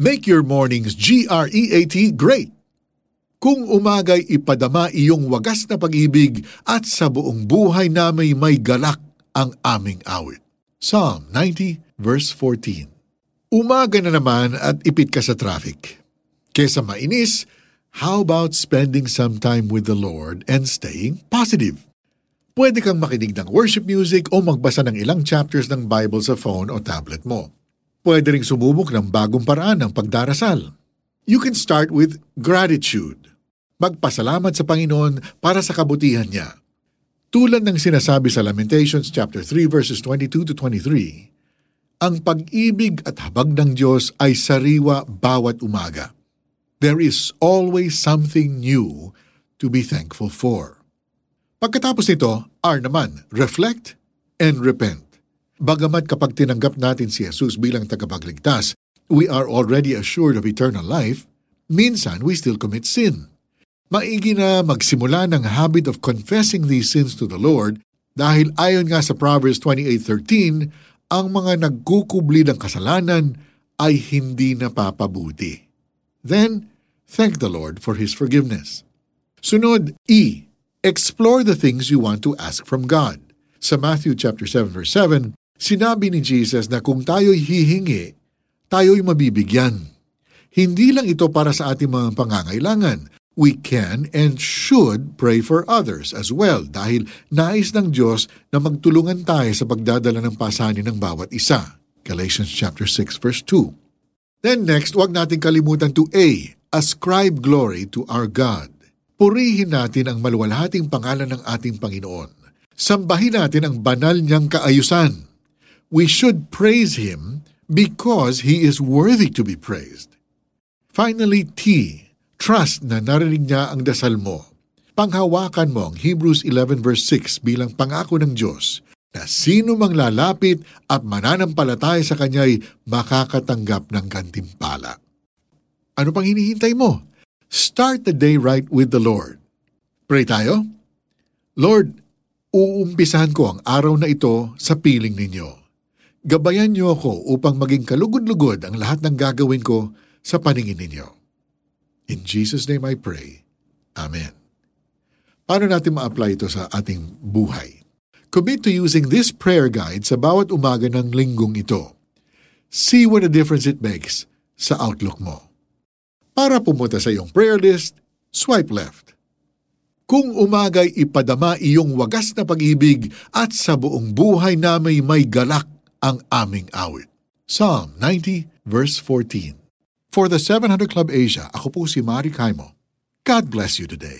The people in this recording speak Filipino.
Make your mornings G-R-E-A-T great! Kung umagay ipadama iyong wagas na pag-ibig at sa buong buhay namay may galak ang aming awit. Psalm 90 verse 14 Umaga na naman at ipit ka sa traffic. Kesa mainis, how about spending some time with the Lord and staying positive? Pwede kang makinig ng worship music o magbasa ng ilang chapters ng Bible sa phone o tablet mo. Pwede ring sumubok ng bagong paraan ng pagdarasal. You can start with gratitude magpasalamat sa Panginoon para sa kabutihan niya. Tulad ng sinasabi sa Lamentations chapter 3 verses 22 to 23, ang pag-ibig at habag ng Diyos ay sariwa bawat umaga. There is always something new to be thankful for. Pagkatapos nito, R naman, reflect and repent. Bagamat kapag tinanggap natin si Jesus bilang tagapagligtas, we are already assured of eternal life, minsan we still commit sin. Maigi na magsimula ng habit of confessing these sins to the Lord dahil ayon nga sa Proverbs 28.13, ang mga nagkukubli ng kasalanan ay hindi napapabuti. Then, thank the Lord for His forgiveness. Sunod, E. Explore the things you want to ask from God. Sa Matthew chapter 7 verse 7, sinabi ni Jesus na kung tayo'y hihingi, tayo'y mabibigyan. Hindi lang ito para sa ating mga pangangailangan, we can and should pray for others as well dahil nais ng Diyos na magtulungan tayo sa pagdadala ng pasanin ng bawat isa. Galatians chapter 6 verse 2. Then next, wag natin kalimutan to A, ascribe glory to our God. Purihin natin ang maluwalhating pangalan ng ating Panginoon. Sambahin natin ang banal niyang kaayusan. We should praise Him because He is worthy to be praised. Finally, T, Trust na narinig niya ang dasal mo. Panghawakan mo ang Hebrews 11 verse 6 bilang pangako ng Diyos na sino mang lalapit at mananampalataya sa Kanya'y makakatanggap ng gantimpala. Ano pang hinihintay mo? Start the day right with the Lord. Pray tayo? Lord, uumpisahan ko ang araw na ito sa piling ninyo. Gabayan niyo ako upang maging kalugod-lugod ang lahat ng gagawin ko sa paningin ninyo. In Jesus' name I pray. Amen. Paano natin ma-apply ito sa ating buhay? Commit to using this prayer guide sa bawat umaga ng linggong ito. See what a difference it makes sa outlook mo. Para pumunta sa iyong prayer list, swipe left. Kung umagay ipadama iyong wagas na pag-ibig at sa buong buhay namay may galak ang aming awit. Psalm 90 verse 14 For the 700 Club Asia, ako po si Mari Kaimo. God bless you today.